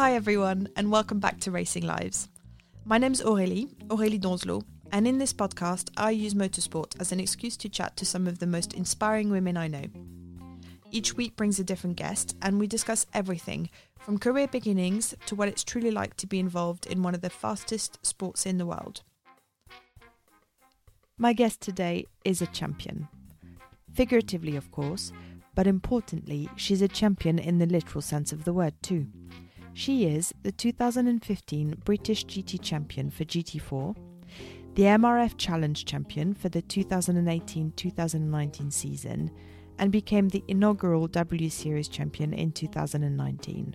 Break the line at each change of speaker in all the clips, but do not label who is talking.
Hi everyone, and welcome back to Racing Lives. My name's Aurélie, Aurélie Donzelot, and in this podcast, I use motorsport as an excuse to chat to some of the most inspiring women I know. Each week brings a different guest, and we discuss everything from career beginnings to what it's truly like to be involved in one of the fastest sports in the world. My guest today is a champion. Figuratively, of course, but importantly, she's a champion in the literal sense of the word, too. She is the 2015 British GT champion for GT4, the MRF Challenge champion for the 2018 2019 season, and became the inaugural W Series champion in 2019.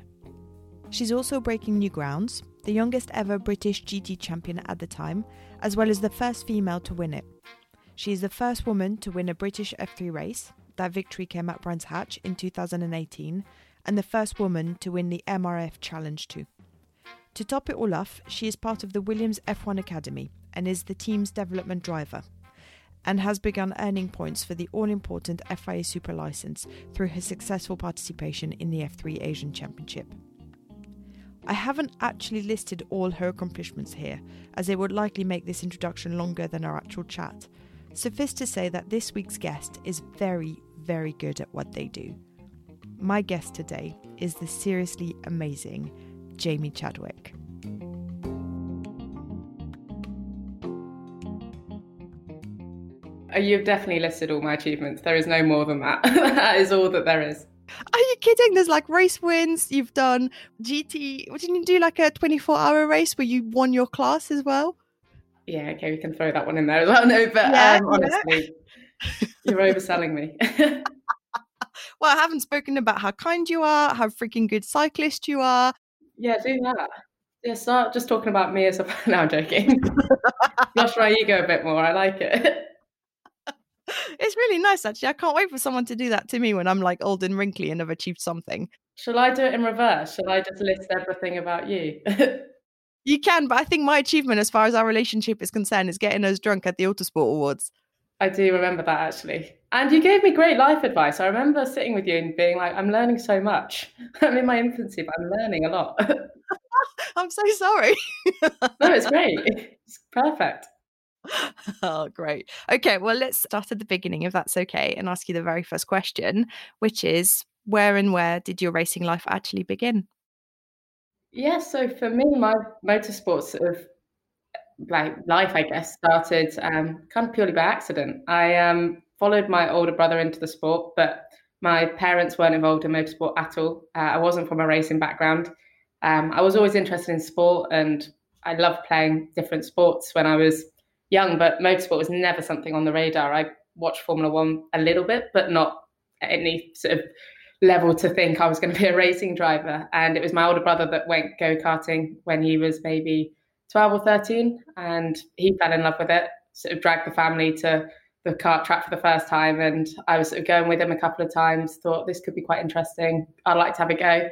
She's also breaking new grounds, the youngest ever British GT champion at the time, as well as the first female to win it. She is the first woman to win a British F3 race. That victory came at Brands Hatch in 2018, and the first woman to win the MRF Challenge too. To top it all off, she is part of the Williams F1 Academy and is the team's development driver, and has begun earning points for the all important FIA Super license through her successful participation in the F3 Asian Championship. I haven't actually listed all her accomplishments here, as it would likely make this introduction longer than our actual chat. Suffice to say that this week's guest is very, very good at what they do. My guest today is the seriously amazing Jamie Chadwick.
Uh, You've definitely listed all my achievements. There is no more than that. that is all that there is.
Are you kidding? There's like race wins. You've done GT. What didn't you do? Like a 24 hour race where you won your class as well?
Yeah, okay, we can throw that one in there as well. No, but
Yeah,
um, honestly, you're overselling me.
Well, I haven't spoken about how kind you are, how freaking good cyclist you are.
yeah, do that. Yeah, start just talking about me as a. No, I'm joking. Flush my ego a bit more. I like it.
It's really nice, actually. I can't wait for someone to do that to me when I'm like old and wrinkly and have achieved something.
Shall I do it in reverse? Shall I just list everything about you?
You can, but I think my achievement as far as our relationship is concerned is getting us drunk at the Autosport Awards.
I do remember that actually. And you gave me great life advice. I remember sitting with you and being like, I'm learning so much. I'm in my infancy, but I'm learning a lot.
I'm so sorry.
no, it's great. It's perfect.
oh, great. Okay, well, let's start at the beginning, if that's okay, and ask you the very first question, which is where and where did your racing life actually begin?
Yeah, so for me, my motorsport sort of like life, I guess, started um, kind of purely by accident. I um, followed my older brother into the sport, but my parents weren't involved in motorsport at all. Uh, I wasn't from a racing background. Um, I was always interested in sport, and I loved playing different sports when I was young. But motorsport was never something on the radar. I watched Formula One a little bit, but not at any sort of level to think I was going to be a racing driver. And it was my older brother that went go karting when he was maybe 12 or 13, and he fell in love with it, sort of dragged the family to the kart track for the first time. And I was sort of going with him a couple of times, thought this could be quite interesting. I'd like to have a go.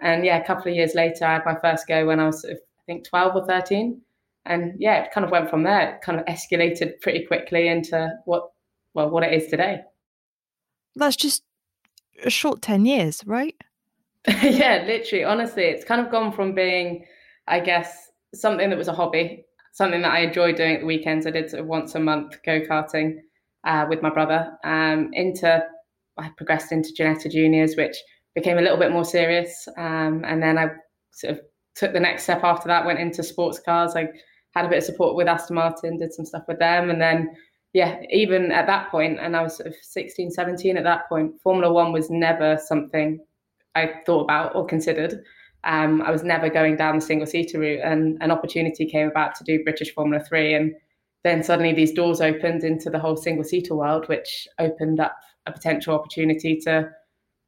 And yeah, a couple of years later, I had my first go when I was sort of, I think 12 or 13. and yeah, it kind of went from there. It kind of escalated pretty quickly into what well what it is today.
That's just a short ten years, right?
yeah, literally. Honestly, it's kind of gone from being, I guess, something that was a hobby, something that I enjoyed doing at the weekends. I did sort of once a month go karting uh, with my brother. Um, into I progressed into Ginetta Juniors, which became a little bit more serious, um, and then I sort of took the next step after that. Went into sports cars. I had a bit of support with Aston Martin, did some stuff with them, and then yeah, even at that point, and I was sort of 16, 17 at that point, Formula One was never something I thought about or considered. Um, I was never going down the single seater route, and an opportunity came about to do British Formula Three, and then suddenly these doors opened into the whole single seater world, which opened up a potential opportunity to,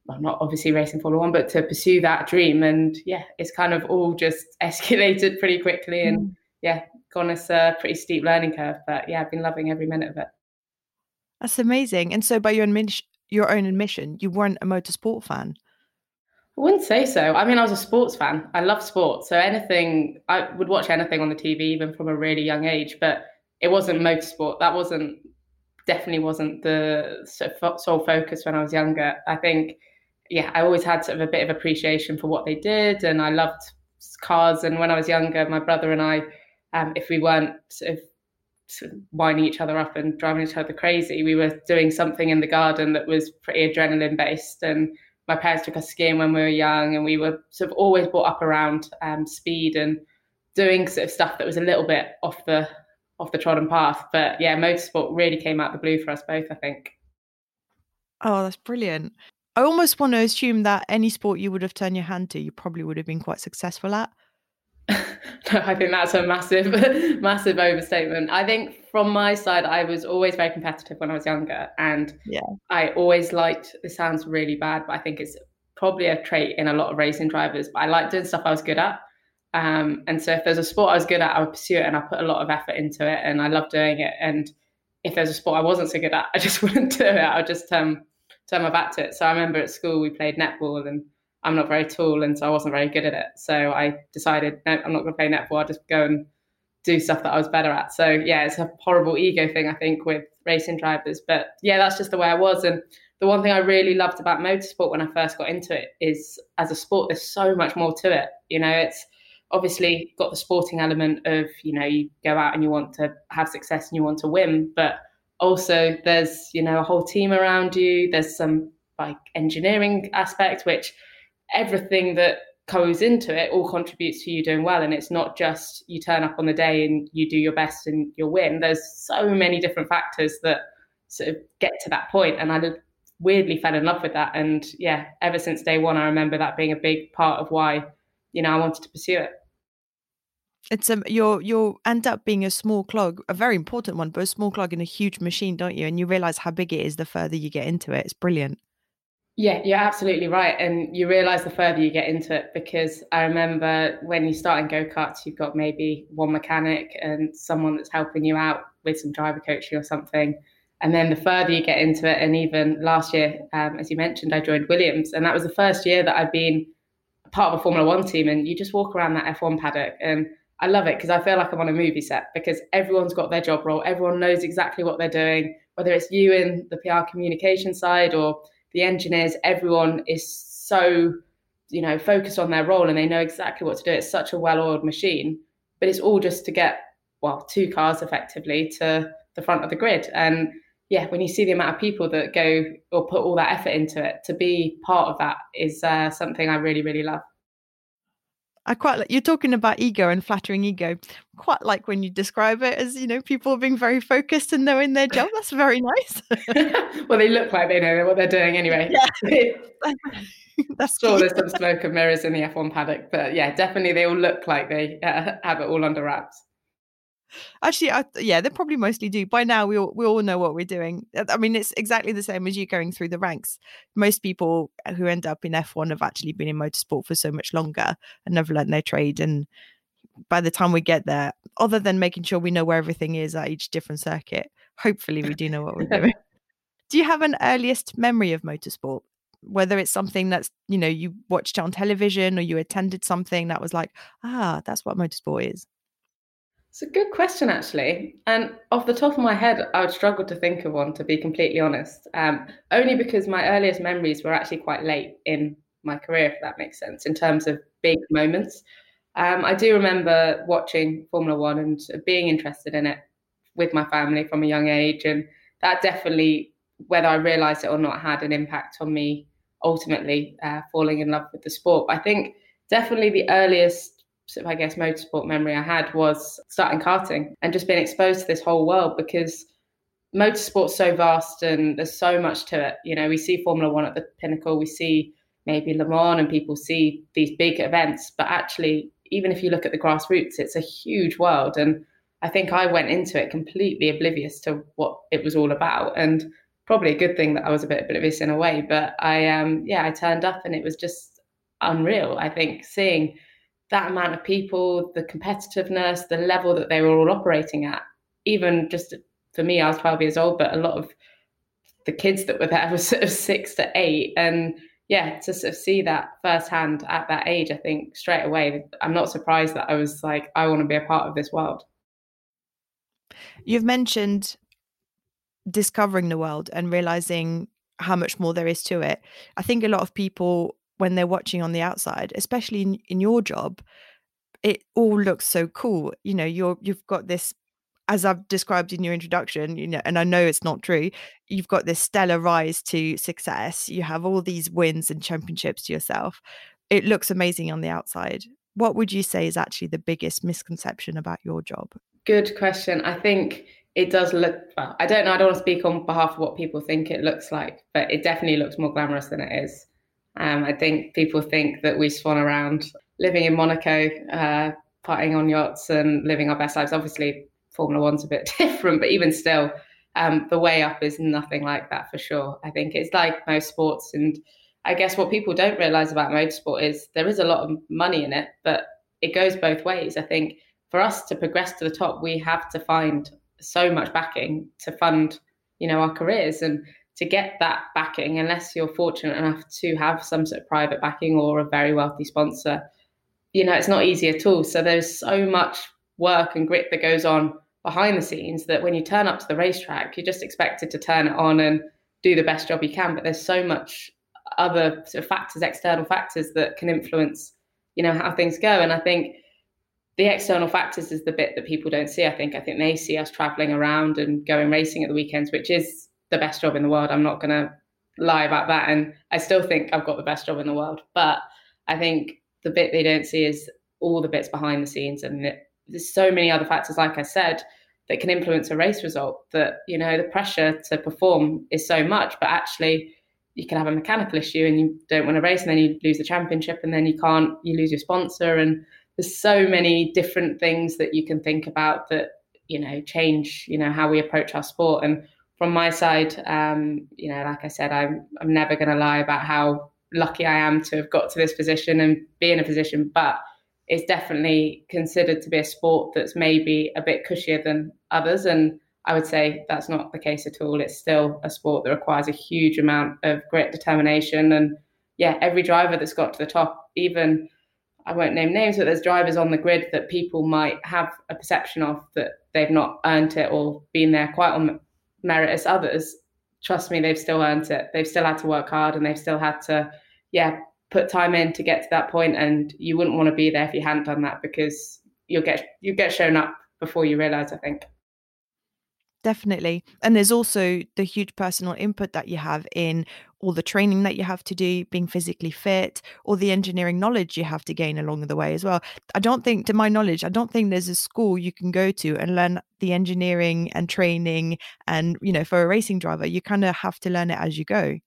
well, not obviously racing Formula One, but to pursue that dream. And yeah, it's kind of all just escalated pretty quickly, and mm. yeah, gone us a pretty steep learning curve. But yeah, I've been loving every minute of it.
That's amazing. And so, by your admission, your own admission, you weren't a motorsport fan.
I wouldn't say so. I mean, I was a sports fan. I love sports. So anything, I would watch anything on the TV, even from a really young age. But it wasn't motorsport. That wasn't definitely wasn't the sole focus when I was younger. I think, yeah, I always had sort of a bit of appreciation for what they did, and I loved cars. And when I was younger, my brother and I, um, if we weren't sort of, sort of winding each other up and driving each other crazy, we were doing something in the garden that was pretty adrenaline based and my parents took us skiing when we were young, and we were sort of always brought up around um, speed and doing sort of stuff that was a little bit off the off the trodden path. But yeah, motorsport really came out the blue for us both. I think.
Oh, that's brilliant. I almost want to assume that any sport you would have turned your hand to, you probably would have been quite successful at.
no, I think that's a massive, massive overstatement. I think from my side, I was always very competitive when I was younger, and
yeah,
I always liked. This sounds really bad, but I think it's probably a trait in a lot of racing drivers. But I like doing stuff I was good at, um, and so if there's a sport I was good at, I would pursue it, and I put a lot of effort into it, and I love doing it. And if there's a sport I wasn't so good at, I just wouldn't do it. I would just um, turn my back to it. So I remember at school we played netball and I'm not very tall, and so I wasn't very good at it. So I decided, no, I'm not going to play netball. I'll just go and do stuff that I was better at. So yeah, it's a horrible ego thing, I think, with racing drivers. But yeah, that's just the way I was. And the one thing I really loved about motorsport when I first got into it is as a sport, there's so much more to it. You know, it's obviously got the sporting element of, you know, you go out and you want to have success and you want to win, but also there's, you know, a whole team around you. There's some like engineering aspect, which everything that goes into it all contributes to you doing well. And it's not just you turn up on the day and you do your best and you'll win. There's so many different factors that sort of get to that point. And I weirdly fell in love with that. And yeah, ever since day one, I remember that being a big part of why, you know, I wanted to pursue it.
It's a you're you'll end up being a small clog, a very important one, but a small clog in a huge machine, don't you? And you realize how big it is the further you get into it. It's brilliant.
Yeah, you're absolutely right. And you realize the further you get into it, because I remember when you start in go karts, you've got maybe one mechanic and someone that's helping you out with some driver coaching or something. And then the further you get into it, and even last year, um, as you mentioned, I joined Williams. And that was the first year that I've been part of a Formula One team. And you just walk around that F1 paddock. And I love it because I feel like I'm on a movie set because everyone's got their job role, everyone knows exactly what they're doing, whether it's you in the PR communication side or the engineers, everyone is so, you know, focused on their role and they know exactly what to do. It's such a well-oiled machine, but it's all just to get well two cars effectively to the front of the grid. And yeah, when you see the amount of people that go or put all that effort into it, to be part of that is uh, something I really, really love.
I quite like you're talking about ego and flattering ego. Quite like when you describe it as you know people being very focused and knowing their job. That's very nice.
well, they look like they know what they're doing anyway.
Yeah.
That's sure. There's some smoke and mirrors in the F1 paddock, but yeah, definitely they all look like they uh, have it all under wraps.
Actually, I, yeah, they probably mostly do. By now, we all, we all know what we're doing. I mean, it's exactly the same as you going through the ranks. Most people who end up in F1 have actually been in motorsport for so much longer and never learned their trade. And by the time we get there, other than making sure we know where everything is at each different circuit, hopefully we do know what we're doing. do you have an earliest memory of motorsport? Whether it's something that's, you know, you watched on television or you attended something that was like, ah, that's what motorsport is.
It's a good question, actually. And off the top of my head, I would struggle to think of one, to be completely honest. Um, only because my earliest memories were actually quite late in my career, if that makes sense, in terms of big moments. Um, I do remember watching Formula One and being interested in it with my family from a young age. And that definitely, whether I realized it or not, had an impact on me ultimately uh, falling in love with the sport. I think definitely the earliest sort of, I guess, motorsport memory I had was starting karting and just being exposed to this whole world because motorsport's so vast and there's so much to it. You know, we see Formula One at the pinnacle, we see maybe Le Mans, and people see these big events, but actually, even if you look at the grassroots, it's a huge world. And I think I went into it completely oblivious to what it was all about. And probably a good thing that I was a bit oblivious in a way. But I, um, yeah, I turned up and it was just unreal. I think seeing that amount of people, the competitiveness, the level that they were all operating at, even just for me, I was 12 years old, but a lot of the kids that were there were sort of six to eight. And yeah, to sort of see that firsthand at that age, I think straight away, I'm not surprised that I was like, I want to be a part of this world.
You've mentioned discovering the world and realizing how much more there is to it. I think a lot of people, when they're watching on the outside, especially in, in your job, it all looks so cool. You know, you're you've got this as I've described in your introduction, you know, and I know it's not true, you've got this stellar rise to success. You have all these wins and championships to yourself. It looks amazing on the outside. What would you say is actually the biggest misconception about your job?
Good question. I think it does look well, I don't know, I don't want to speak on behalf of what people think it looks like, but it definitely looks more glamorous than it is. Um, I think people think that we swan around living in Monaco, uh, partying on yachts and living our best lives. Obviously, Formula One's a bit different, but even still, um, the way up is nothing like that for sure. I think it's like most sports. And I guess what people don't realize about motorsport is there is a lot of money in it, but it goes both ways. I think for us to progress to the top, we have to find so much backing to fund, you know, our careers and to get that backing, unless you're fortunate enough to have some sort of private backing or a very wealthy sponsor, you know, it's not easy at all. So there's so much work and grit that goes on behind the scenes that when you turn up to the racetrack, you're just expected to turn it on and do the best job you can. But there's so much other sort of factors, external factors that can influence, you know, how things go. And I think the external factors is the bit that people don't see. I think I think they see us traveling around and going racing at the weekends, which is the best job in the world. I'm not going to lie about that, and I still think I've got the best job in the world. But I think the bit they don't see is all the bits behind the scenes, and it, there's so many other factors, like I said, that can influence a race result. That you know the pressure to perform is so much, but actually you can have a mechanical issue and you don't want to race, and then you lose the championship, and then you can't, you lose your sponsor, and there's so many different things that you can think about that you know change you know how we approach our sport and from my side um, you know like i said i'm, I'm never going to lie about how lucky i am to have got to this position and be in a position but it's definitely considered to be a sport that's maybe a bit cushier than others and i would say that's not the case at all. It's still a sport that requires a huge amount of great determination and yeah every driver that's got to the top even I won't name names, but there's drivers on the grid that people might have a perception of that they've not earned it or been there quite on merit as others. Trust me, they've still earned it. They've still had to work hard and they've still had to, yeah, put time in to get to that point. And you wouldn't want to be there if you hadn't done that because you'll get you get shown up before you realize. I think.
Definitely. And there's also the huge personal input that you have in all the training that you have to do, being physically fit, or the engineering knowledge you have to gain along the way as well. I don't think, to my knowledge, I don't think there's a school you can go to and learn the engineering and training. And, you know, for a racing driver, you kind of have to learn it as you go.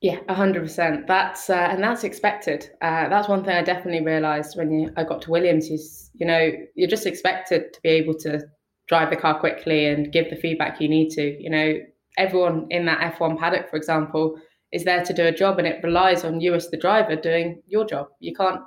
Yeah, hundred percent. That's uh, and that's expected. Uh, that's one thing I definitely realised when you, I got to Williams. Is you know you're just expected to be able to drive the car quickly and give the feedback you need to. You know, everyone in that F1 paddock, for example, is there to do a job and it relies on you as the driver doing your job. You can't,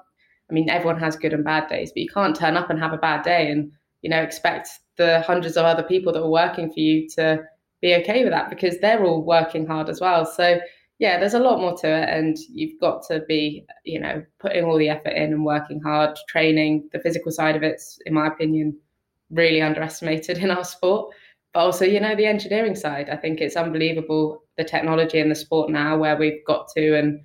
I mean, everyone has good and bad days, but you can't turn up and have a bad day and, you know, expect the hundreds of other people that are working for you to be okay with that because they're all working hard as well. So, yeah, there's a lot more to it, and you've got to be, you know, putting all the effort in and working hard, training. The physical side of it's, in my opinion, really underestimated in our sport. But also, you know, the engineering side. I think it's unbelievable the technology and the sport now where we've got to and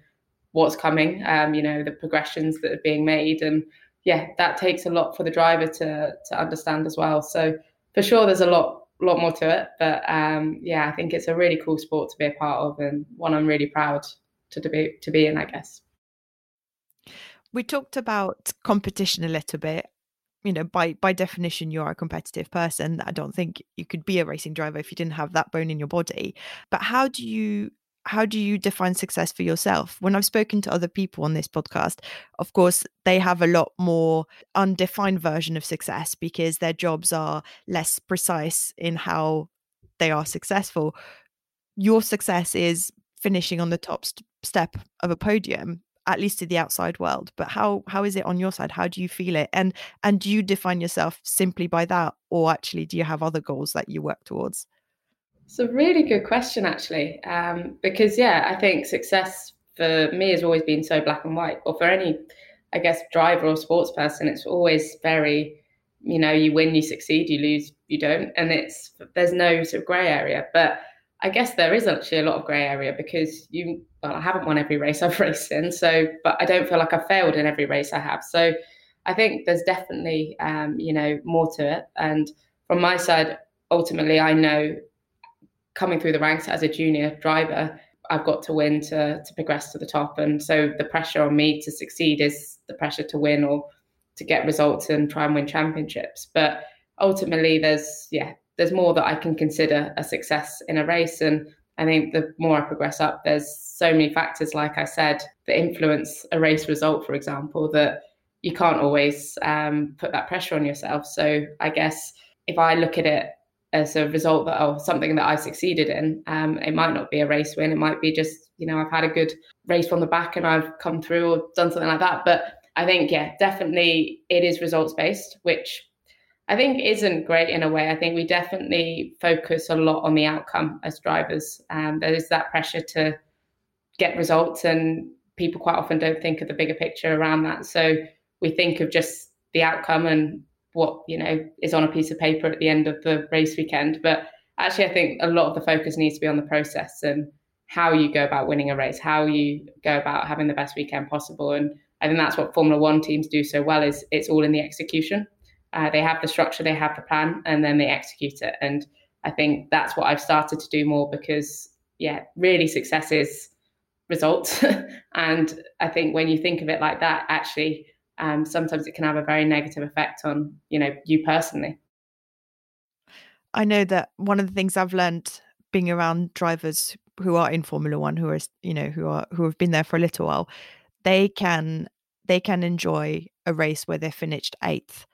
what's coming. Um, you know, the progressions that are being made, and yeah, that takes a lot for the driver to to understand as well. So for sure, there's a lot lot more to it. But um, yeah, I think it's a really cool sport to be a part of and one I'm really proud to be to be in. I guess.
We talked about competition a little bit. You know, by by definition, you're a competitive person. I don't think you could be a racing driver if you didn't have that bone in your body. But how do you how do you define success for yourself? When I've spoken to other people on this podcast, of course, they have a lot more undefined version of success because their jobs are less precise in how they are successful. Your success is finishing on the top st- step of a podium at least to the outside world but how how is it on your side? How do you feel it? And and do you define yourself simply by that or actually do you have other goals that you work towards?
It's a really good question actually um, because yeah i think success for me has always been so black and white or for any i guess driver or sports person it's always very you know you win you succeed you lose you don't and it's there's no sort of gray area but I guess there is actually a lot of grey area because you, well, I haven't won every race I've raced in, so, but I don't feel like I've failed in every race I have. So I think there's definitely, um, you know, more to it. And from my side, ultimately, I know coming through the ranks as a junior driver, I've got to win to, to progress to the top. And so the pressure on me to succeed is the pressure to win or to get results and try and win championships. But ultimately, there's, yeah, there's more that I can consider a success in a race. And I think the more I progress up, there's so many factors, like I said, that influence a race result, for example, that you can't always um, put that pressure on yourself. So I guess if I look at it as a result that oh something that I succeeded in, um, it might not be a race win. It might be just you know I've had a good race from the back and I've come through or done something like that. But I think yeah, definitely it is results based, which I think isn't great in a way. I think we definitely focus a lot on the outcome as drivers. Um, there is that pressure to get results, and people quite often don't think of the bigger picture around that. So we think of just the outcome and what you know is on a piece of paper at the end of the race weekend. But actually, I think a lot of the focus needs to be on the process and how you go about winning a race, how you go about having the best weekend possible. And I think that's what Formula One teams do so well is it's all in the execution. Uh, they have the structure, they have the plan, and then they execute it. And I think that's what I've started to do more because, yeah, really success is results. and I think when you think of it like that, actually, um, sometimes it can have a very negative effect on, you know, you personally.
I know that one of the things I've learned being around drivers who are in Formula One, who are, you know, who are who have been there for a little while, they can they can enjoy a race where they're finished eighth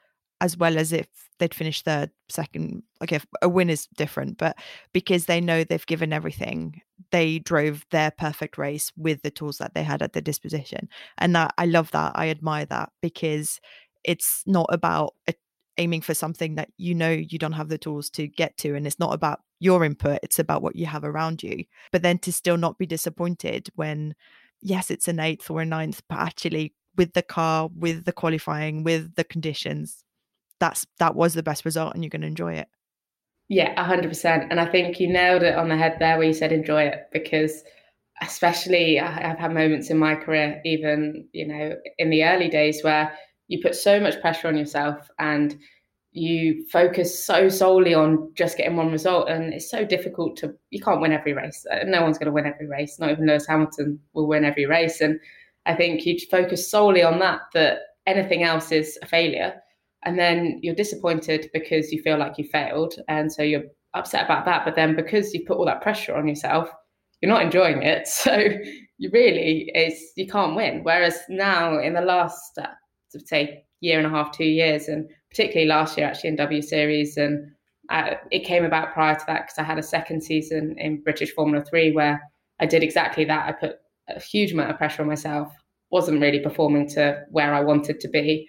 as well as if they'd finished third, second. If a win is different, but because they know they've given everything, they drove their perfect race with the tools that they had at their disposition. And that I love that. I admire that because it's not about a, aiming for something that you know you don't have the tools to get to. And it's not about your input, it's about what you have around you. But then to still not be disappointed when, yes, it's an eighth or a ninth, but actually with the car, with the qualifying, with the conditions, that's that was the best result and you're going to enjoy it.
Yeah 100% and i think you nailed it on the head there where you said enjoy it because especially i've had moments in my career even you know in the early days where you put so much pressure on yourself and you focus so solely on just getting one result and it's so difficult to you can't win every race uh, no one's going to win every race not even lewis hamilton will win every race and i think you focus solely on that that anything else is a failure and then you're disappointed because you feel like you failed and so you're upset about that. But then because you put all that pressure on yourself you're not enjoying it. So you really is you can't win. Whereas now in the last uh, say year and a half two years and particularly last year actually in w series and uh, it came about prior to that because i had a second season in british formula 3 where i did exactly that. I put a huge amount of pressure on myself. Wasn't really performing to where i wanted to be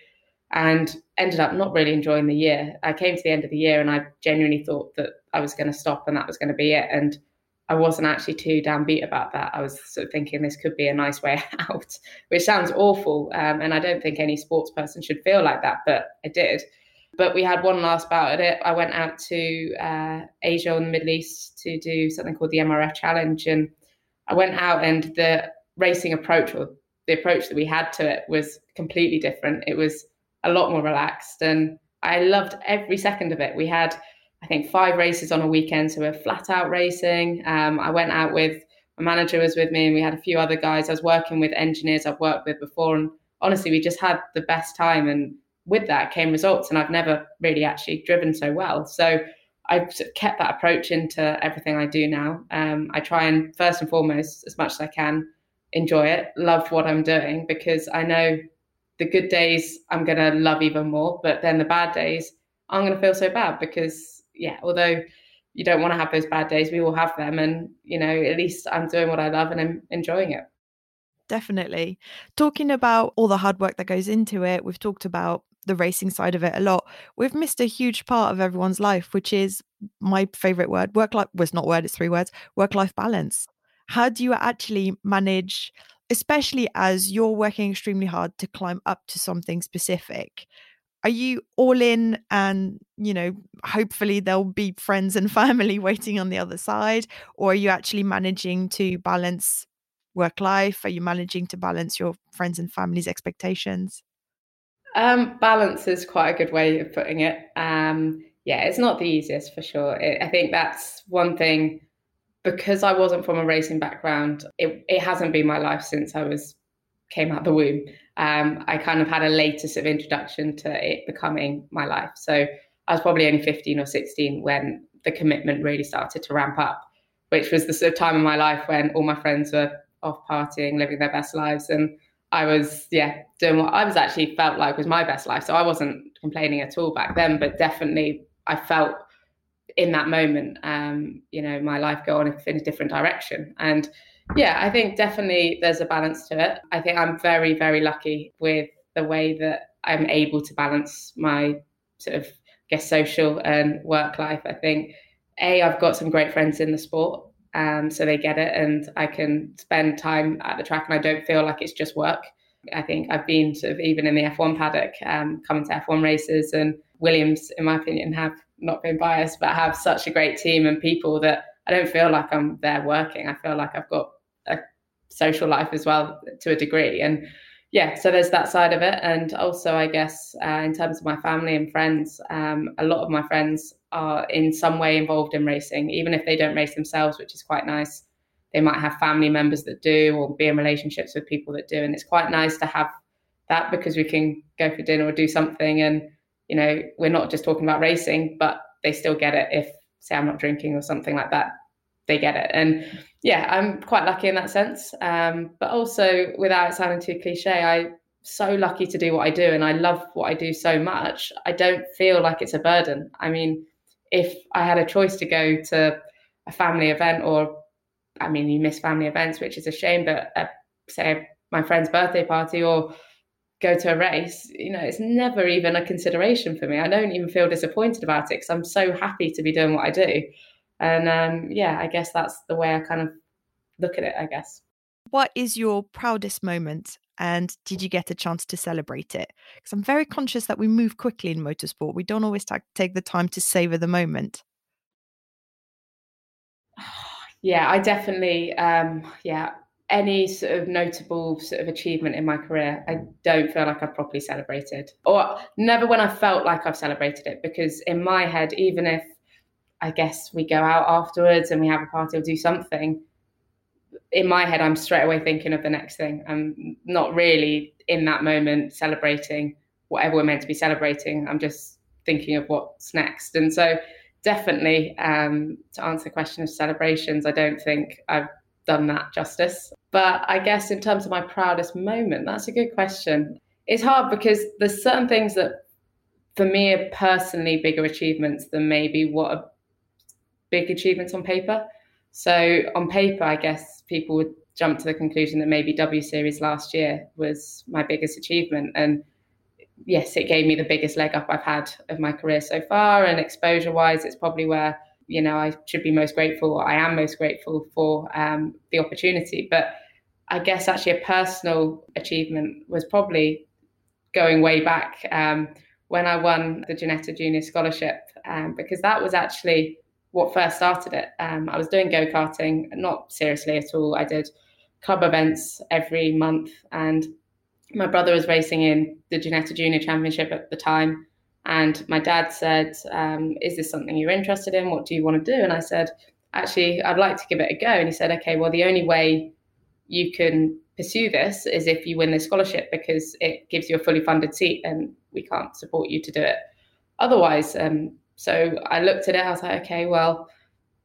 and ended up not really enjoying the year. I came to the end of the year and I genuinely thought that I was going to stop and that was going to be it. And I wasn't actually too downbeat about that. I was sort of thinking this could be a nice way out, which sounds awful. Um, and I don't think any sports person should feel like that, but I did. But we had one last bout at it. I went out to uh, Asia and the Middle East to do something called the MRF Challenge. And I went out, and the racing approach or the approach that we had to it was completely different. It was a lot more relaxed. And I loved every second of it. We had, I think, five races on a weekend. So we we're flat out racing. Um, I went out with my manager was with me and we had a few other guys. I was working with engineers I've worked with before. And honestly, we just had the best time. And with that came results. And I've never really actually driven so well. So I've kept that approach into everything I do now. Um, I try and first and foremost, as much as I can, enjoy it, love what I'm doing because I know the good days I'm going to love even more. But then the bad days, I'm going to feel so bad because, yeah, although you don't want to have those bad days. We all have them. And, you know, at least I'm doing what I love and I'm enjoying it.
Definitely. Talking about all the hard work that goes into it, we've talked about the racing side of it a lot. We've missed a huge part of everyone's life, which is my favorite word work life. Well, not word, it's three words work life balance. How do you actually manage, especially as you're working extremely hard to climb up to something specific? are you all in and you know hopefully there'll be friends and family waiting on the other side? Or are you actually managing to balance work life? Are you managing to balance your friends and family's expectations?
Um, balance is quite a good way of putting it. Um, yeah it's not the easiest for sure. It, i think that's one thing because i wasn't from a racing background it, it hasn't been my life since i was came out the womb um, I kind of had a later sort of introduction to it becoming my life. So I was probably only 15 or 16 when the commitment really started to ramp up, which was the sort of time of my life when all my friends were off partying, living their best lives. And I was, yeah, doing what I was actually felt like was my best life. So I wasn't complaining at all back then, but definitely I felt in that moment, um, you know, my life go on in a different direction. And yeah, I think definitely there's a balance to it. I think I'm very, very lucky with the way that I'm able to balance my sort of, I guess, social and work life. I think, A, I've got some great friends in the sport, um, so they get it, and I can spend time at the track and I don't feel like it's just work. I think I've been sort of even in the F1 paddock, um, coming to F1 races, and Williams, in my opinion, have not being biased, but have such a great team and people that I don't feel like I'm there working. I feel like I've got a social life as well to a degree. And yeah, so there's that side of it. And also, I guess, uh, in terms of my family and friends, um, a lot of my friends are in some way involved in racing, even if they don't race themselves, which is quite nice. They might have family members that do, or be in relationships with people that do. And it's quite nice to have that because we can go for dinner or do something. And, you know, we're not just talking about racing, but they still get it if say I'm not drinking or something like that, they get it. And yeah, I'm quite lucky in that sense. Um, but also, without sounding too cliche, I'm so lucky to do what I do, and I love what I do so much. I don't feel like it's a burden. I mean, if I had a choice to go to a family event, or I mean, you miss family events, which is a shame, but uh, say my friend's birthday party or go to a race, you know, it's never even a consideration for me. I don't even feel disappointed about it because I'm so happy to be doing what I do. And um, yeah, I guess that's the way I kind of look at it, I guess.
What is your proudest moment? And did you get a chance to celebrate it? Because I'm very conscious that we move quickly in motorsport. We don't always ta- take the time to savor the moment.
Yeah, I definitely, um, yeah, any sort of notable sort of achievement in my career, I don't feel like I've properly celebrated, or never when I felt like I've celebrated it. Because in my head, even if I guess we go out afterwards and we have a party or do something, in my head, I'm straight away thinking of the next thing. I'm not really in that moment celebrating whatever we're meant to be celebrating. I'm just thinking of what's next. And so, definitely, um, to answer the question of celebrations, I don't think I've done that justice. But I guess in terms of my proudest moment, that's a good question. It's hard because there's certain things that for me are personally bigger achievements than maybe what are big achievements on paper. So on paper, I guess people would jump to the conclusion that maybe W Series last year was my biggest achievement. And yes, it gave me the biggest leg up I've had of my career so far. And exposure wise, it's probably where you know I should be most grateful. I am most grateful for um, the opportunity. But I guess actually a personal achievement was probably going way back um, when I won the Ginetta Junior Scholarship, um, because that was actually what first started it. Um, I was doing go karting, not seriously at all. I did club events every month, and my brother was racing in the Ginetta Junior Championship at the time. And my dad said, um, Is this something you're interested in? What do you want to do? And I said, Actually, I'd like to give it a go. And he said, Okay, well, the only way you can pursue this is if you win this scholarship because it gives you a fully funded seat and we can't support you to do it otherwise. Um, so I looked at it, I was like, Okay, well,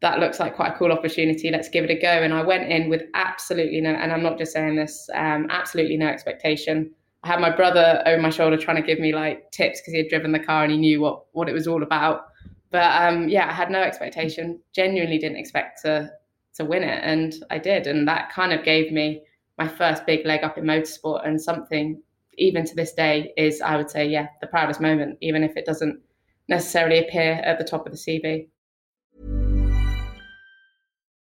that looks like quite a cool opportunity. Let's give it a go. And I went in with absolutely no, and I'm not just saying this, um, absolutely no expectation. I had my brother over my shoulder trying to give me like tips because he had driven the car and he knew what what it was all about. But um, yeah, I had no expectation. Genuinely didn't expect to to win it, and I did, and that kind of gave me my first big leg up in motorsport and something even to this day is I would say yeah the proudest moment, even if it doesn't necessarily appear at the top of the CV.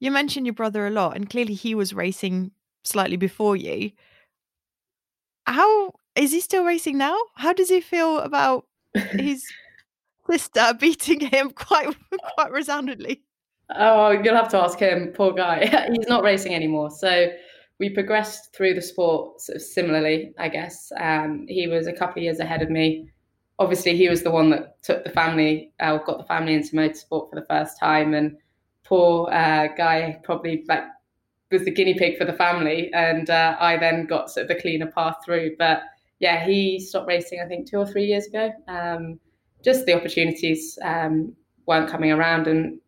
you mentioned your brother a lot, and clearly he was racing slightly before you. How is he still racing now? How does he feel about his sister beating him quite quite resoundingly?
Oh, you'll have to ask him. Poor guy. He's not racing anymore. So we progressed through the sport sort of similarly, I guess. Um, he was a couple of years ahead of me. Obviously, he was the one that took the family, uh, got the family into motorsport for the first time, and poor uh, guy probably like was the guinea pig for the family, and uh, I then got sort of the cleaner path through. But yeah, he stopped racing I think two or three years ago. Um, just the opportunities um, weren't coming around, and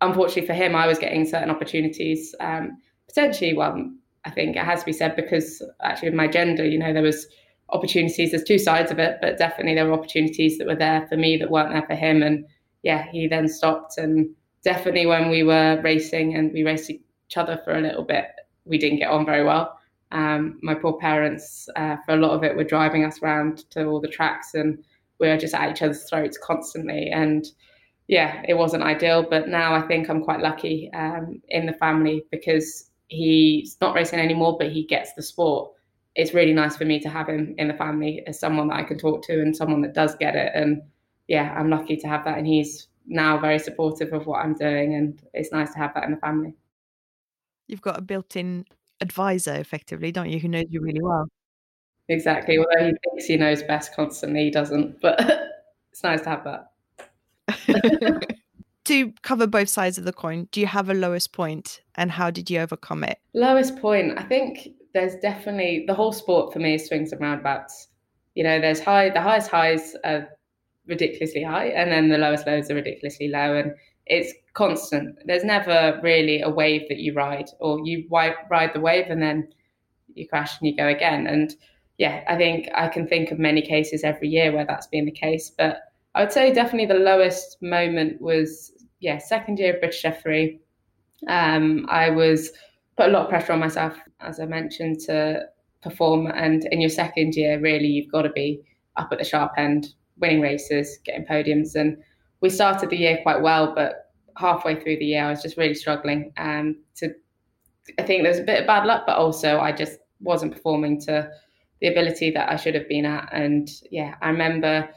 unfortunately for him, I was getting certain opportunities. Um, potentially, well, I think it has to be said because actually, with my gender, you know, there was opportunities. There's two sides of it, but definitely there were opportunities that were there for me that weren't there for him. And yeah, he then stopped. And definitely when we were racing and we raced each other for a little bit, we didn't get on very well. Um, my poor parents, uh, for a lot of it, were driving us around to all the tracks, and we were just at each other's throats constantly. And yeah, it wasn't ideal. But now I think I'm quite lucky um, in the family because he's not racing anymore, but he gets the sport. It's really nice for me to have him in the family as someone that I can talk to and someone that does get it. And yeah, I'm lucky to have that. And he's now very supportive of what I'm doing, and it's nice to have that in the family.
You've got a built-in advisor, effectively, don't you, who knows you really well.
Exactly. Although he thinks he knows best constantly, he doesn't. But it's nice to have that.
to cover both sides of the coin, do you have a lowest point and how did you overcome it?
Lowest point, I think there's definitely the whole sport for me is swings and roundabouts. You know, there's high, the highest highs are ridiculously high, and then the lowest lows are ridiculously low, and it's constant. There's never really a wave that you ride, or you ride the wave and then you crash and you go again. And yeah, I think I can think of many cases every year where that's been the case, but I would say definitely the lowest moment was yeah, second year of British F3. Um, I was put a lot of pressure on myself, as I mentioned, to perform. And in your second year, really, you've got to be up at the sharp end, winning races, getting podiums. And we started the year quite well, but halfway through the year, I was just really struggling. Um, to, I think there was a bit of bad luck, but also I just wasn't performing to the ability that I should have been at. And yeah, I remember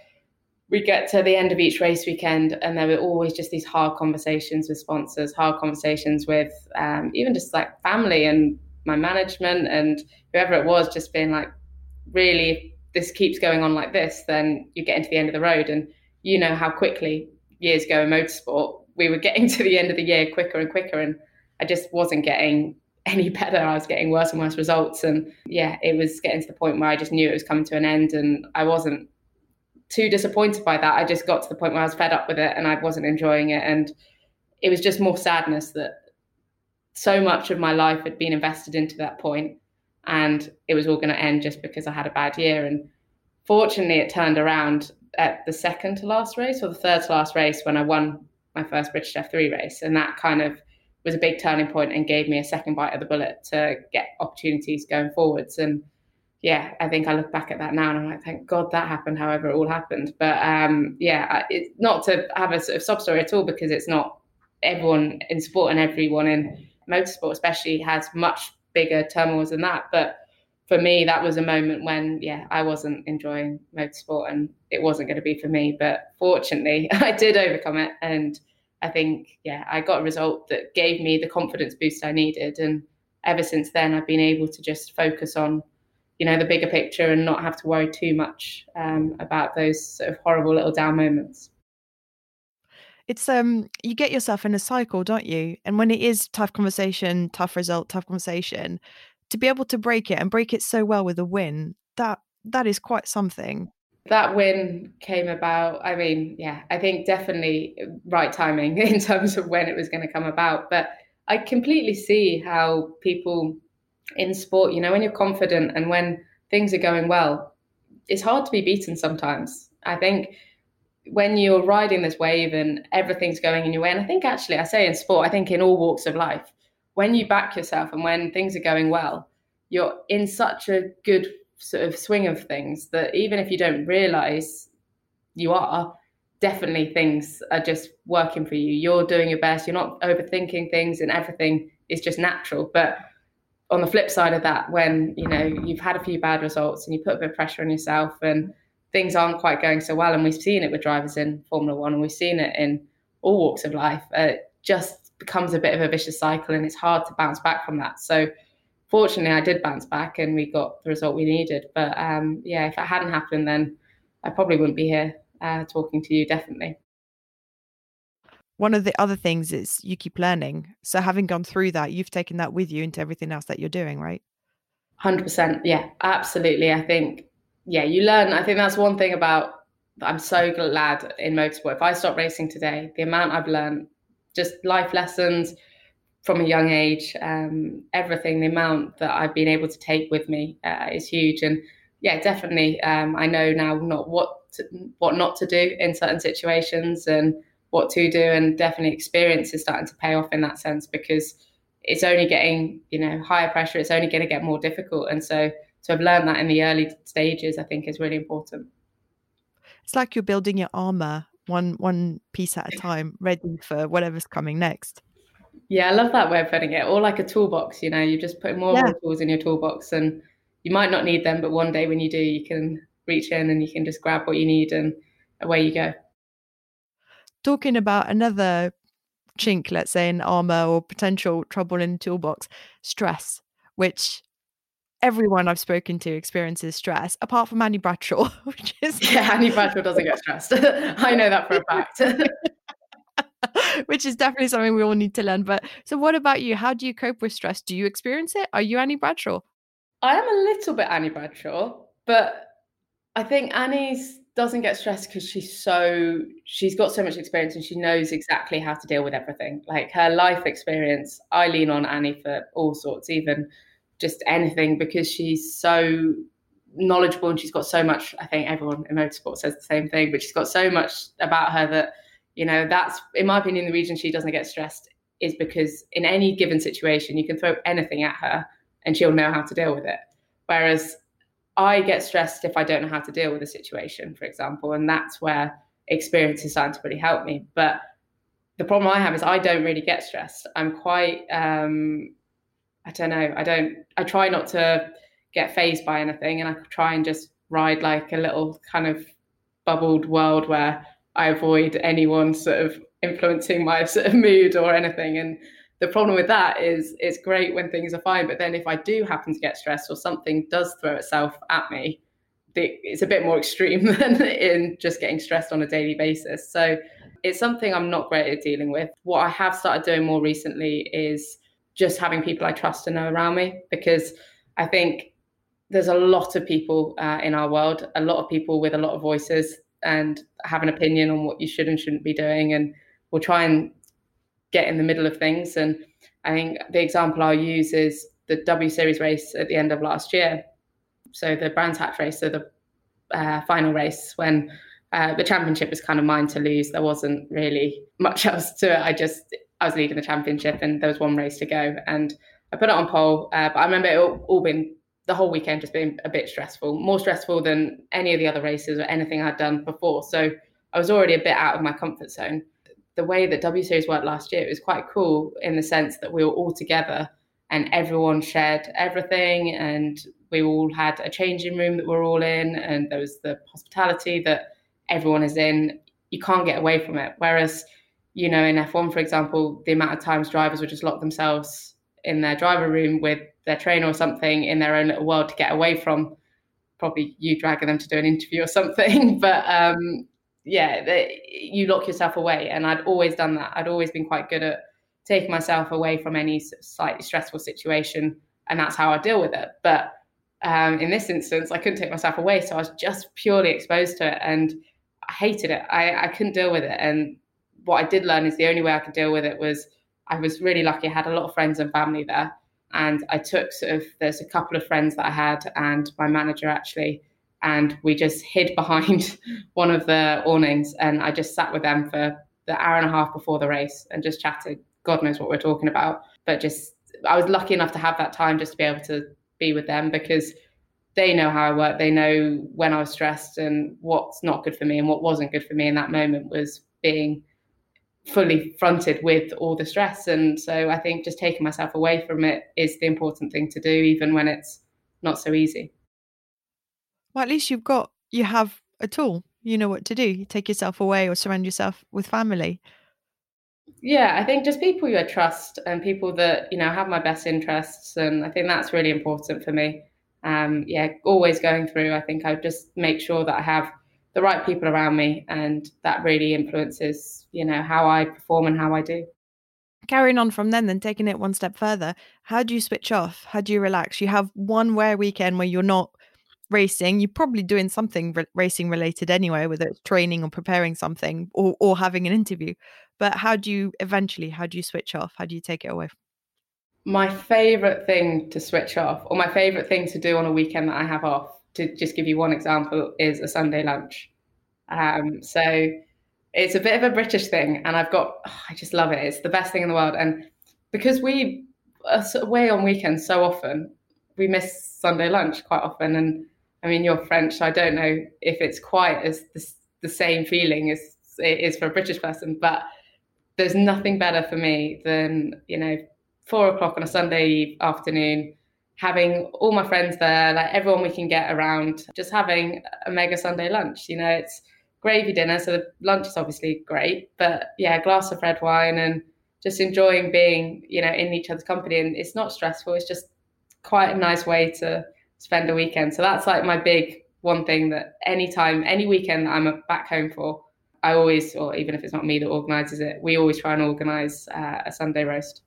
we get to the end of each race weekend and there were always just these hard conversations with sponsors hard conversations with um, even just like family and my management and whoever it was just being like really this keeps going on like this then you get into the end of the road. And you know how quickly years go in motorsport. We were getting to the end of the year quicker and quicker and i just wasn't getting any better. I was getting worse and worse results. And yeah it was getting to the point where i just knew it was coming to an end and i wasn't too disappointed by that. I just got to the point where I was fed up with it and I wasn't enjoying it. And it was just more sadness that so much of my life had been invested into that point and it was all going to end just because I had a bad year. And fortunately, it turned around at the second to last race or the third to last race when I won my first British F3 race. And that kind of was a big turning point and gave me a second bite of the bullet to get opportunities going forwards. And yeah, I think I look back at that now and I'm like, thank God that happened, however it all happened. But um, yeah, it's not to have a sort of sob story at all because it's not everyone in sport and everyone in motorsport, especially, has much bigger turmoils than that. But for me, that was a moment when, yeah, I wasn't enjoying motorsport and it wasn't going to be for me. But fortunately, I did overcome it. And I think, yeah, I got a result that gave me the confidence boost I needed. And ever since then, I've been able to just focus on you know the bigger picture and not have to worry too much um, about those sort of horrible little down moments
it's um you get yourself in a cycle don't you and when it is tough conversation tough result tough conversation to be able to break it and break it so well with a win that that is quite something
that win came about i mean yeah i think definitely right timing in terms of when it was going to come about but i completely see how people in sport, you know, when you're confident and when things are going well, it's hard to be beaten sometimes. I think when you're riding this wave and everything's going in your way, and I think actually, I say in sport, I think in all walks of life, when you back yourself and when things are going well, you're in such a good sort of swing of things that even if you don't realize you are, definitely things are just working for you. You're doing your best, you're not overthinking things, and everything is just natural. But on the flip side of that, when you know you've had a few bad results and you put a bit of pressure on yourself and things aren't quite going so well, and we've seen it with drivers in Formula One, and we've seen it in all walks of life, uh, it just becomes a bit of a vicious cycle, and it's hard to bounce back from that. So, fortunately, I did bounce back, and we got the result we needed. But um, yeah, if it hadn't happened, then I probably wouldn't be here uh, talking to you. Definitely
one of the other things is you keep learning. So having gone through that, you've taken that with you into everything else that you're doing, right?
100%. Yeah, absolutely. I think, yeah, you learn. I think that's one thing about, I'm so glad in motorsport. If I stop racing today, the amount I've learned, just life lessons from a young age, um, everything, the amount that I've been able to take with me uh, is huge. And yeah, definitely, um, I know now not what to, what not to do in certain situations and what to do and definitely experience is starting to pay off in that sense because it's only getting you know higher pressure it's only going to get more difficult and so to have learned that in the early stages i think is really important.
It's like you're building your armor one one piece at a time ready for whatever's coming next.
Yeah i love that way of putting it or like a toolbox you know you just put more, yeah. tools in your toolbox and you might not need them but one day when you do you can reach in and you can just grab what you need and away you go.
Talking about another chink, let's say, in armor or potential trouble in toolbox, stress, which everyone I've spoken to experiences stress, apart from Annie Bradshaw, which is
yeah, Annie Bradshaw doesn't get stressed. I know that for a fact.
which is definitely something we all need to learn. But so, what about you? How do you cope with stress? Do you experience it? Are you Annie Bradshaw?
I am a little bit Annie Bradshaw, but I think Annie's doesn't get stressed because she's so she's got so much experience and she knows exactly how to deal with everything. Like her life experience, I lean on Annie for all sorts, even just anything, because she's so knowledgeable and she's got so much. I think everyone in motorsport says the same thing, but she's got so much about her that you know that's in my opinion the reason she doesn't get stressed is because in any given situation you can throw anything at her and she'll know how to deal with it. Whereas I get stressed if I don't know how to deal with a situation, for example, and that's where experience is starting to really help me. But the problem I have is I don't really get stressed. I'm quite, um, I don't know, I don't, I try not to get phased by anything, and I try and just ride like a little kind of bubbled world where I avoid anyone sort of influencing my sort of mood or anything. And the problem with that is it's great when things are fine, but then if I do happen to get stressed or something does throw itself at me, it's a bit more extreme than in just getting stressed on a daily basis. So it's something I'm not great at dealing with. What I have started doing more recently is just having people I trust to know around me because I think there's a lot of people uh, in our world, a lot of people with a lot of voices and have an opinion on what you should and shouldn't be doing. And we'll try and get in the middle of things. And I think the example I'll use is the W Series race at the end of last year. So the Brands Hatch race, so the uh, final race when uh, the championship was kind of mine to lose. There wasn't really much else to it. I just I was leading the championship and there was one race to go, and I put it on pole. Uh, but I remember it all, all been the whole weekend just being a bit stressful, more stressful than any of the other races or anything I'd done before. So I was already a bit out of my comfort zone the way that W Series worked last year, it was quite cool in the sense that we were all together and everyone shared everything and we all had a changing room that we're all in and there was the hospitality that everyone is in. You can't get away from it. Whereas, you know, in F1, for example, the amount of times drivers would just lock themselves in their driver room with their trainer or something in their own little world to get away from probably you dragging them to do an interview or something. But um, yeah, you lock yourself away. And I'd always done that. I'd always been quite good at taking myself away from any slightly stressful situation. And that's how I deal with it. But um, in this instance, I couldn't take myself away. So I was just purely exposed to it and I hated it. I, I couldn't deal with it. And what I did learn is the only way I could deal with it was I was really lucky. I had a lot of friends and family there. And I took sort of, there's a couple of friends that I had and my manager actually and we just hid behind one of the awnings and I just sat with them for the hour and a half before the race and just chatted. God knows what we're talking about, but just I was lucky enough to have that time just to be able to be with them because they know how I work. They know when I was stressed and what's not good for me and what wasn't good for me in that moment was being fully fronted with all the stress. And so I think just taking myself away from it is the important thing to do, even when it's not so easy.
Well, at least you've got you have a tool. You know what to do. You take yourself away or surround yourself with family.
Yeah, I think just people you trust and people that you know have my best interests, and I think that's really important for me. Um, yeah, always going through. I think I just make sure that I have the right people around me, and that really influences you know how I perform and how I do.
Carrying on from then, then taking it one step further, how do you switch off? How do you relax? You have one rare weekend where you're not racing, you're probably doing something re- racing related anyway, whether it's training or preparing something or, or having an interview. But how do you eventually, how do you switch off? How do you take it away?
My favorite thing to switch off, or my favorite thing to do on a weekend that I have off, to just give you one example, is a Sunday lunch. Um, so it's a bit of a British thing, and I've got, oh, I just love it. It's the best thing in the world. And because we are away on weekends so often, we miss Sunday lunch quite often. And I mean, you're French, so I don't know if it's quite as the, the same feeling as it is for a British person, but there's nothing better for me than, you know, four o'clock on a Sunday afternoon, having all my friends there, like everyone we can get around, just having a mega Sunday lunch. You know, it's gravy dinner, so the lunch is obviously great, but yeah, a glass of red wine and just enjoying being, you know, in each other's company. And it's not stressful, it's just quite a nice way to spend a weekend. So that's like my big one thing that anytime, any weekend that I'm back home for, I always, or even if it's not me that organises it, we always try and organise uh, a Sunday roast.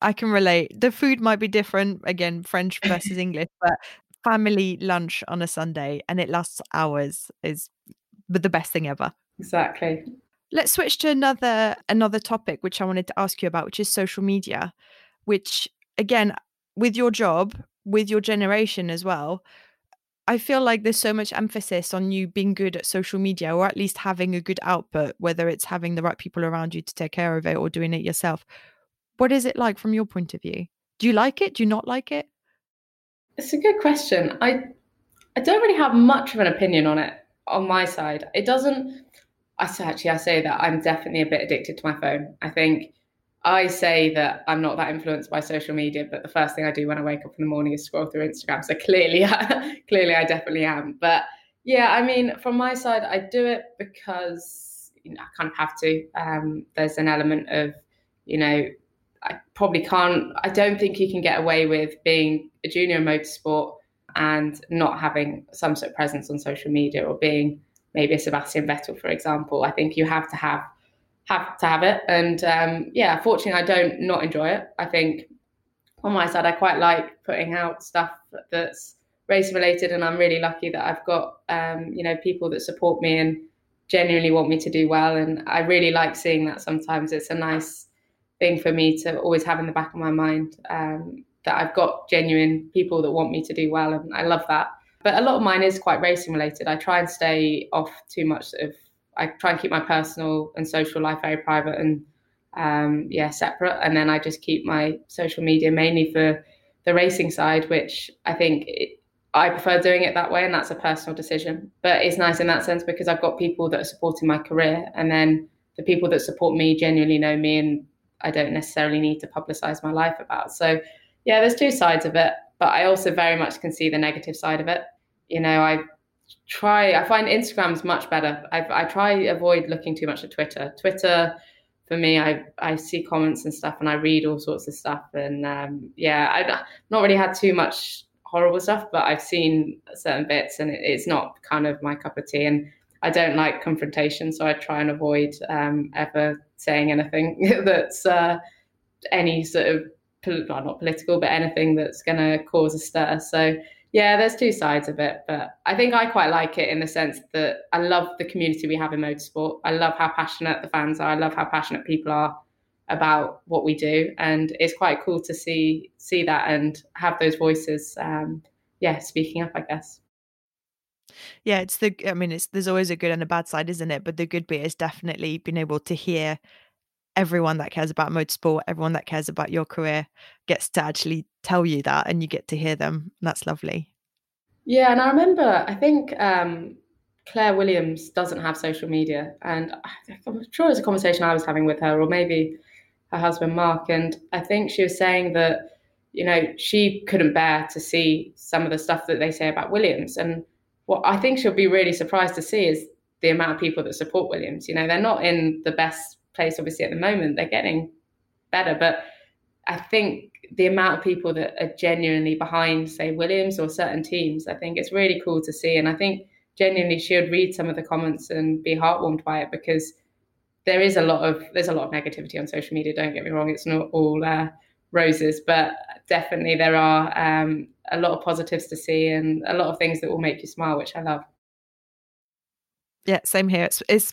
I can relate. The food might be different, again, French versus English, but family lunch on a Sunday and it lasts hours is the best thing ever.
Exactly.
Let's switch to another another topic which I wanted to ask you about, which is social media, which again, with your job, with your generation as well, I feel like there's so much emphasis on you being good at social media or at least having a good output, whether it's having the right people around you to take care of it or doing it yourself. What is it like from your point of view? Do you like it? Do you not like it?
It's a good question. I I don't really have much of an opinion on it on my side. It doesn't I actually I say that I'm definitely a bit addicted to my phone. I think I say that I'm not that influenced by social media, but the first thing I do when I wake up in the morning is scroll through Instagram. So clearly, clearly, I definitely am. But yeah, I mean, from my side, I do it because you know I kind of have to. Um, there's an element of, you know, I probably can't. I don't think you can get away with being a junior in motorsport and not having some sort of presence on social media or being maybe a Sebastian Vettel, for example. I think you have to have have to have it. And um, yeah, fortunately, I don't not enjoy it. I think on my side, I quite like putting out stuff that's race related, and I'm really lucky that I've got um, you know people that support me and genuinely want me to do well. And I really like seeing that. Sometimes it's a nice thing for me to always have in the back of my mind um, that I've got genuine people that want me to do well, and I love that. But a lot of mine is quite racing related. I try and stay off too much of. I try and keep my personal and social life very private and um, yeah separate, and then I just keep my social media mainly for the racing side, which I think it, I prefer doing it that way, and that's a personal decision. But it's nice in that sense because I've got people that are supporting my career, and then the people that support me genuinely know me and I don't necessarily need to publicize my life about. So, yeah, there's two sides of it, but I also very much can see the negative side of it. You know, I try, I find Instagram's much better. I, I try avoid looking too much at Twitter. Twitter, for me, I, I see comments and stuff and I read all sorts of stuff. And um, yeah, I've not really had too much horrible stuff, but I've seen certain bits and it, it's not kind of my cup of tea. And I don't like confrontation, so I try and avoid um, ever saying anything that's uh, any sort of well, not political, but anything that's going to cause a stir. So yeah, there's two sides of it, but I think I quite like it in the sense that I love the community we have in motorsport. I love how passionate the fans are. I love how passionate people are about what we do, and it's quite cool to see see that and have those voices. Um, yeah, speaking up, I guess.
Yeah, it's the I mean it's there's always a good and a bad side, isn't it? But the good bit is definitely being able to hear everyone that cares about motorsport, everyone that cares about your career gets to actually tell you that and you get to hear them. that's lovely.
Yeah, and I remember I think um, Claire Williams doesn't have social media and I'm sure it's a conversation I was having with her or maybe her husband Mark and I think she was saying that you know she couldn't bear to see some of the stuff that they say about Williams and what I think she'll be really surprised to see is the amount of people that support Williams. You know, they're not in the best place, obviously, at the moment. They're getting better, but I think the amount of people that are genuinely behind, say, Williams or certain teams, I think it's really cool to see. And I think genuinely she would read some of the comments and be heartwarmed by it because there is a lot of there's a lot of negativity on social media. Don't get me wrong; it's not all uh, roses, but definitely there are um, a lot of positives to see and a lot of things that will make you smile, which I love.
Yeah, same here. It's, it's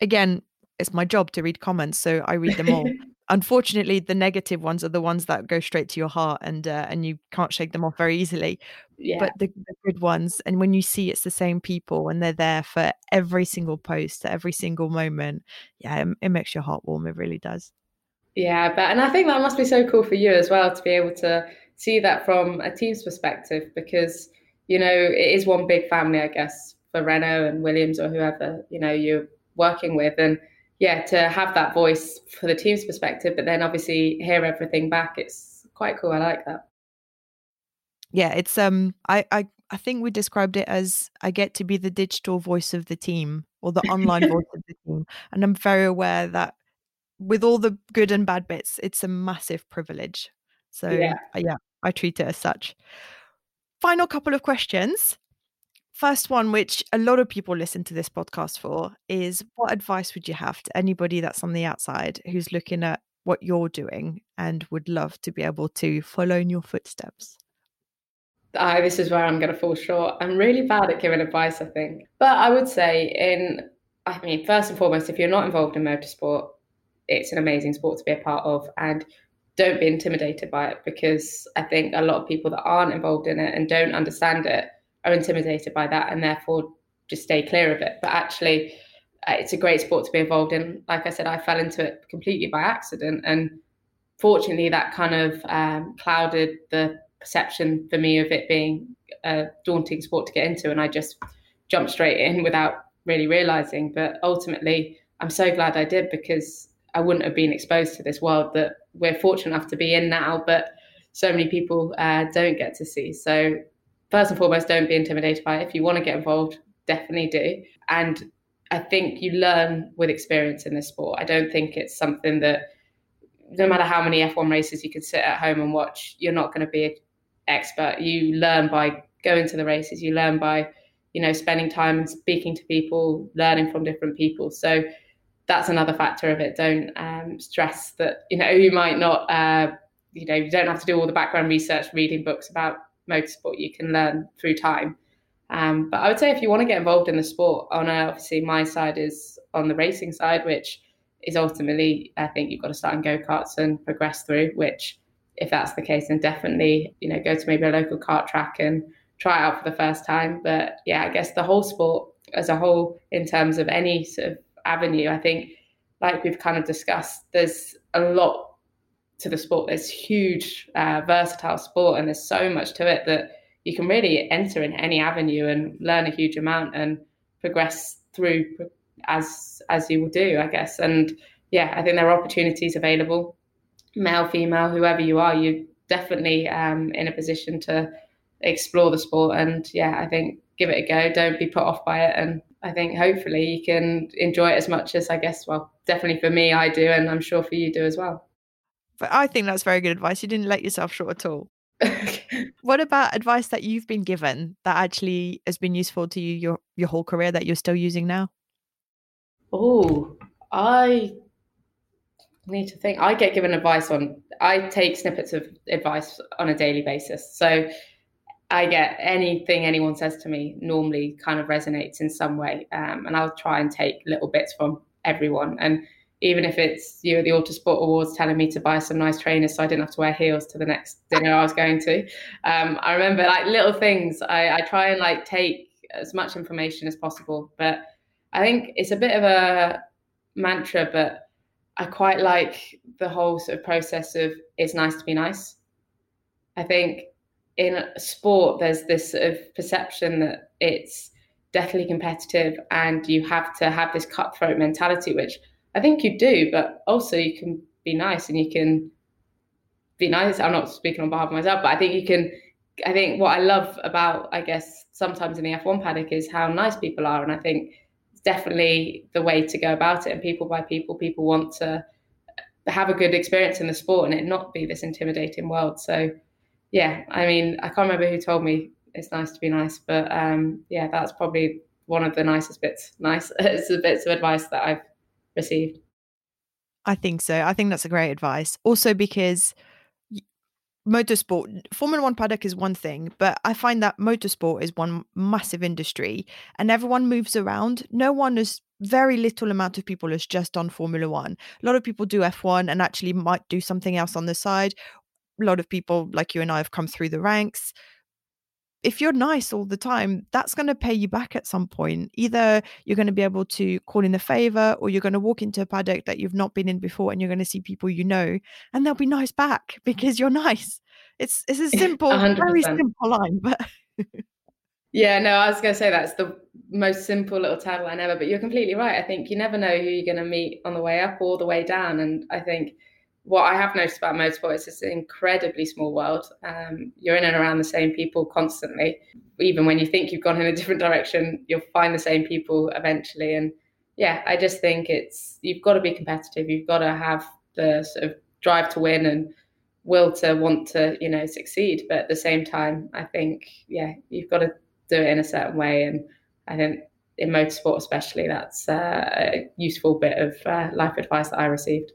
again, it's my job to read comments, so I read them all. Unfortunately, the negative ones are the ones that go straight to your heart, and uh, and you can't shake them off very easily.
Yeah.
But the, the good ones, and when you see it's the same people and they're there for every single post, every single moment, yeah, it, it makes your heart warm. It really does.
Yeah, but and I think that must be so cool for you as well to be able to see that from a team's perspective because you know it is one big family, I guess, for Renault and Williams or whoever you know you're working with, and yeah, to have that voice for the team's perspective, but then obviously hear everything back, it's quite cool. I like that.
Yeah, it's um, I I I think we described it as I get to be the digital voice of the team or the online voice of the team, and I'm very aware that with all the good and bad bits, it's a massive privilege. So yeah, uh, yeah I treat it as such. Final couple of questions. first one, which a lot of people listen to this podcast for, is what advice would you have to anybody that's on the outside who's looking at what you're doing and would love to be able to follow in your footsteps?
Uh, this is where I'm going to fall short. I'm really bad at giving advice, I think. But I would say, in, I mean, first and foremost, if you're not involved in motorsport, it's an amazing sport to be a part of. And don't be intimidated by it because I think a lot of people that aren't involved in it and don't understand it are intimidated by that and therefore just stay clear of it. But actually, uh, it's a great sport to be involved in. Like I said, I fell into it completely by accident. And fortunately, that kind of um, clouded the perception for me of it being a daunting sport to get into. And I just jumped straight in without really realizing. But ultimately, I'm so glad I did because I wouldn't have been exposed to this world that we're fortunate enough to be in now, but so many people uh, don't get to see. So first and foremost, don't be intimidated by it. If you want to get involved, definitely do. And I think you learn with experience in this sport. I don't think it's something that no matter how many F1 races you can sit at home and watch, you're not going to be an expert. You learn by going to the races. You learn by, you know, spending time and speaking to people, learning from different people. So that's another factor of it. Don't um, stress that you know you might not, uh, you know, you don't have to do all the background research, reading books about motorsport. You can learn through time. Um, but I would say if you want to get involved in the sport, on a, obviously my side is on the racing side, which is ultimately I think you've got to start in go karts and progress through. Which, if that's the case, then definitely you know go to maybe a local kart track and try it out for the first time. But yeah, I guess the whole sport as a whole, in terms of any sort of avenue. I think, like we've kind of discussed, there's a lot to the sport. There's huge, uh, versatile sport, and there's so much to it that you can really enter in any avenue and learn a huge amount and progress through as as you will do, I guess. And yeah, I think there are opportunities available, male, female, whoever you are. You're definitely um, in a position to explore the sport. And yeah, I think give it a go. Don't be put off by it, and I think hopefully you can enjoy it as much as I guess, well, definitely for me, I do, and I'm sure for you do as well.
But I think that's very good advice. You didn't let yourself short at all. what about advice that you've been given that actually has been useful to you your your whole career that you're still using now?
Oh, I need to think. I get given advice on. I take snippets of advice on a daily basis. So I get anything anyone says to me normally kind of resonates in some way. Um, and I'll try and take little bits from everyone. And even if it's you know the Autosport Awards telling me to buy some nice trainers so I didn't have to wear heels to the next dinner I was going to. Um, I remember like little things. I, I try and like take as much information as possible. But I think it's a bit of a mantra, but I quite like the whole sort of process of it's nice to be nice. I think in sport, there's this sort of perception that it's deathly competitive and you have to have this cutthroat mentality, which I think you do, but also you can be nice and you can be nice. I'm not speaking on behalf of myself, but I think you can. I think what I love about, I guess, sometimes in the F1 paddock is how nice people are. And I think it's definitely the way to go about it. And people by people, people want to have a good experience in the sport and it not be this intimidating world. So yeah, I mean, I can't remember who told me it's nice to be nice, but um, yeah, that's probably one of the nicest bits, nice it's the bits of advice that I've received.
I think so. I think that's a great advice. Also, because motorsport, Formula One paddock is one thing, but I find that motorsport is one massive industry and everyone moves around. No one is very little amount of people is just on Formula One. A lot of people do F1 and actually might do something else on the side, lot of people like you and I have come through the ranks. If you're nice all the time, that's going to pay you back at some point. Either you're going to be able to call in a favor or you're going to walk into a paddock that you've not been in before and you're going to see people you know and they'll be nice back because you're nice. It's it's a simple, 100%. very simple line, but
Yeah, no, I was going to say that's the most simple little tagline ever, but you're completely right. I think you never know who you're going to meet on the way up or the way down. And I think what I have noticed about motorsport is it's an incredibly small world. Um, you're in and around the same people constantly. Even when you think you've gone in a different direction, you'll find the same people eventually. And yeah, I just think it's you've got to be competitive. You've got to have the sort of drive to win and will to want to you know succeed. But at the same time, I think yeah, you've got to do it in a certain way. And I think in motorsport, especially, that's uh, a useful bit of uh, life advice that I received.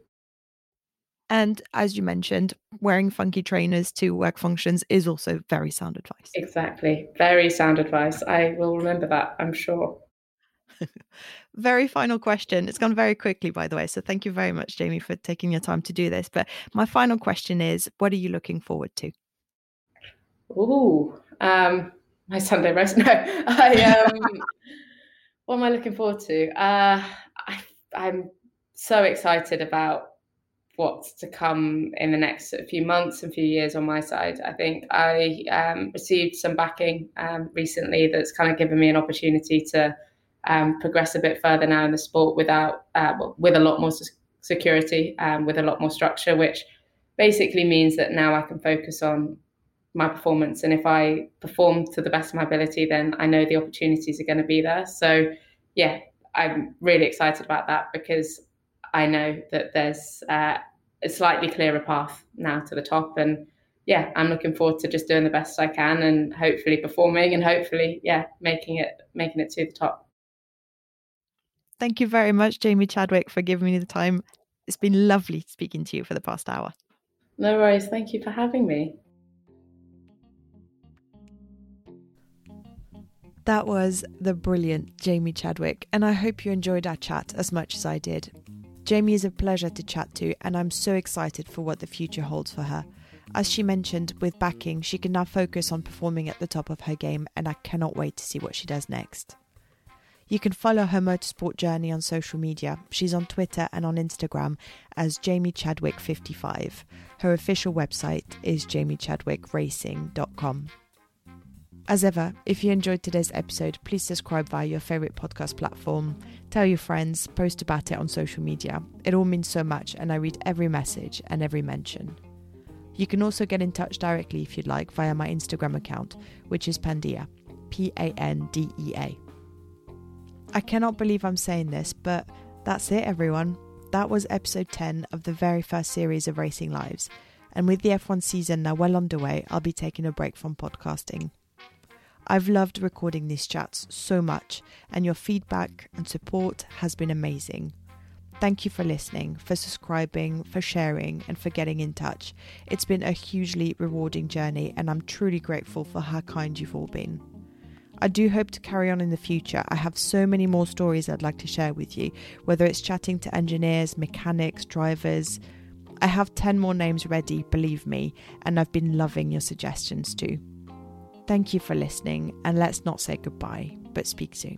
And as you mentioned, wearing funky trainers to work functions is also very sound advice.
Exactly. Very sound advice. I will remember that, I'm sure.
very final question. It's gone very quickly, by the way. So thank you very much, Jamie, for taking your time to do this. But my final question is what are you looking forward to?
Ooh, um, my Sunday roast. No, I um, what am I looking forward to? Uh, I, I'm so excited about what's to come in the next few months and few years on my side. I think I um, received some backing um, recently that's kind of given me an opportunity to um, progress a bit further now in the sport without uh, with a lot more security, um, with a lot more structure, which basically means that now I can focus on my performance. And if I perform to the best of my ability, then I know the opportunities are going to be there. So, yeah, I'm really excited about that because I know that there's uh, a slightly clearer path now to the top. And yeah, I'm looking forward to just doing the best I can and hopefully performing and hopefully, yeah, making it making it to the top.
Thank you very much, Jamie Chadwick, for giving me the time. It's been lovely speaking to you for the past hour.
No worries. Thank you for having me.
That was the brilliant Jamie Chadwick, and I hope you enjoyed our chat as much as I did. Jamie is a pleasure to chat to, and I'm so excited for what the future holds for her. As she mentioned, with backing, she can now focus on performing at the top of her game, and I cannot wait to see what she does next. You can follow her motorsport journey on social media. She's on Twitter and on Instagram as Jamie Chadwick55. Her official website is jamiechadwickracing.com. As ever, if you enjoyed today's episode, please subscribe via your favourite podcast platform. Tell your friends, post about it on social media. It all means so much, and I read every message and every mention. You can also get in touch directly if you'd like via my Instagram account, which is Pandea, P A N D E A. I cannot believe I'm saying this, but that's it, everyone. That was episode 10 of the very first series of Racing Lives. And with the F1 season now well underway, I'll be taking a break from podcasting. I've loved recording these chats so much, and your feedback and support has been amazing. Thank you for listening, for subscribing, for sharing, and for getting in touch. It's been a hugely rewarding journey, and I'm truly grateful for how kind you've all been. I do hope to carry on in the future. I have so many more stories I'd like to share with you, whether it's chatting to engineers, mechanics, drivers. I have 10 more names ready, believe me, and I've been loving your suggestions too. Thank you for listening, and let's not say goodbye, but speak soon.